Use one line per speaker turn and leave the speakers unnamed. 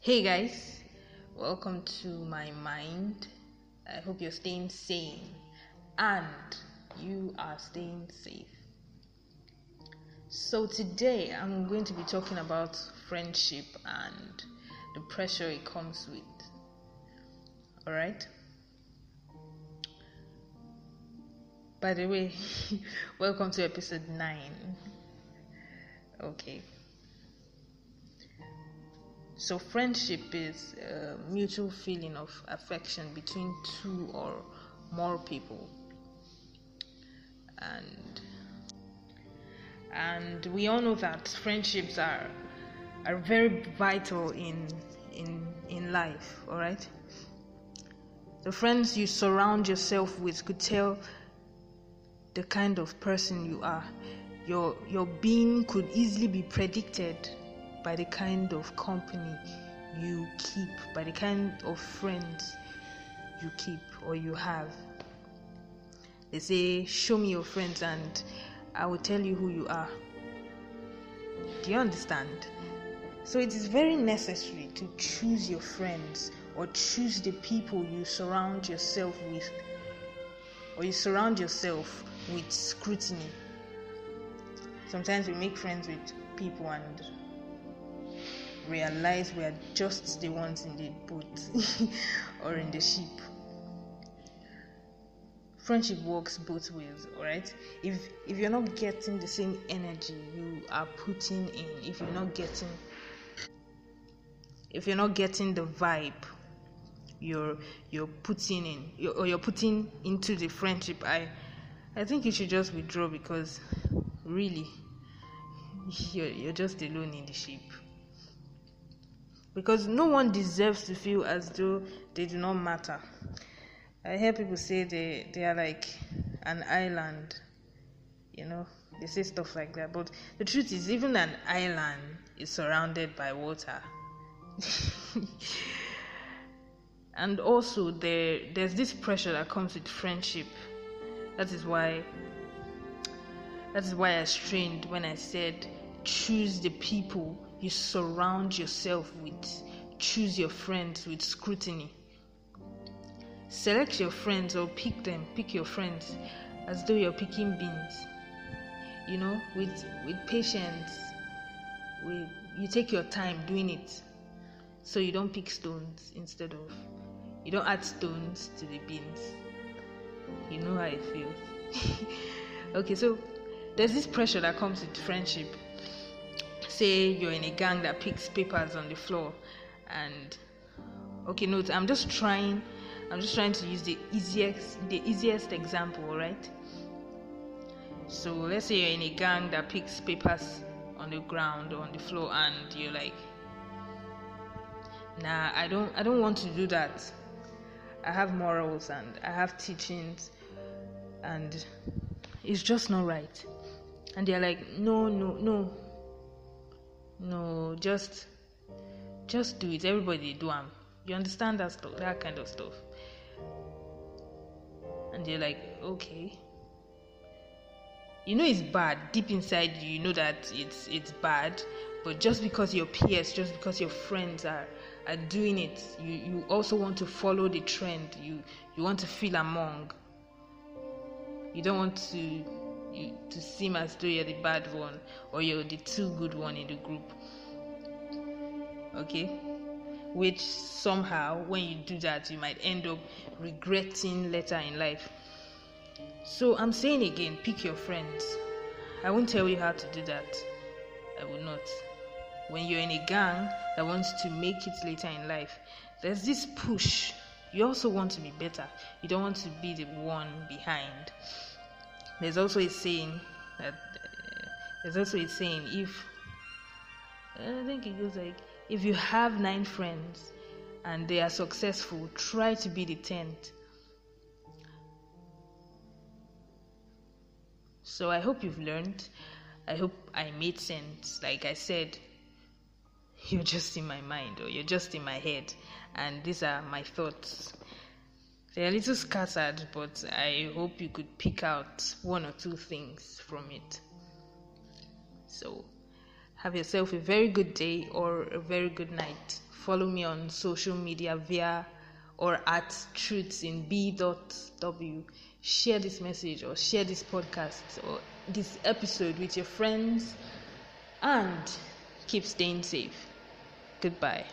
Hey guys, welcome to my mind. I hope you're staying sane and you are staying safe. So, today I'm going to be talking about friendship and the pressure it comes with. Alright? By the way, welcome to episode 9. Okay. So, friendship is a mutual feeling of affection between two or more people. And and we all know that friendships are are very vital in in in life, all right? The friends you surround yourself with could tell the kind of person you are. Your your being could easily be predicted by the kind of company you keep, by the kind of friends you keep or you have. They say, Show me your friends, and I will tell you who you are. Do you understand? So it is very necessary to choose your friends or choose the people you surround yourself with, or you surround yourself with scrutiny. Sometimes we make friends with people and realize we are just the ones in the boat or in the ship. Friendship works both ways, alright? If if you're not getting the same energy you are putting in, if you're not getting if you're not getting the vibe you're you're putting in you're, or you're putting into the friendship, I I think you should just withdraw because really you're, you're just alone in the ship because no one deserves to feel as though they do not matter. I hear people say they, they are like an island, you know, they say stuff like that. But the truth is, even an island is surrounded by water. and also, there there's this pressure that comes with friendship. That is why. That is why I strained when I said, choose the people you surround yourself with. Choose your friends with scrutiny. Select your friends or pick them, pick your friends as though you're picking beans. You know, with with patience. With you take your time doing it. So you don't pick stones instead of you don't add stones to the beans. You know how it feels. okay, so there's this pressure that comes with friendship say you're in a gang that picks papers on the floor and okay note i'm just trying i'm just trying to use the easiest the easiest example right so let's say you're in a gang that picks papers on the ground or on the floor and you're like nah i don't i don't want to do that. I have morals and i have teachings and it's just not right. And they're like no no no no, just just do it. Everybody do them. You understand that stuff, that kind of stuff. And you're like, okay. You know it's bad. Deep inside you, you know that it's it's bad. But just because your peers, just because your friends are are doing it, you, you also want to follow the trend. You you want to feel among. You don't want to you to seem as though you're the bad one or you're the too good one in the group. Okay? Which somehow, when you do that, you might end up regretting later in life. So I'm saying again, pick your friends. I won't tell you how to do that. I will not. When you're in a gang that wants to make it later in life, there's this push. You also want to be better. You don't want to be the one behind. There's also a saying that uh, there's also a saying if I think it goes like if you have nine friends and they are successful, try to be the tenth. So I hope you've learned. I hope I made sense. Like I said, you're just in my mind or you're just in my head, and these are my thoughts. They're a little scattered, but I hope you could pick out one or two things from it. So, have yourself a very good day or a very good night follow me on social media via or at truths in b.w. Share this message or share this podcast or this episode with your friends and keep staying safe. Goodbye.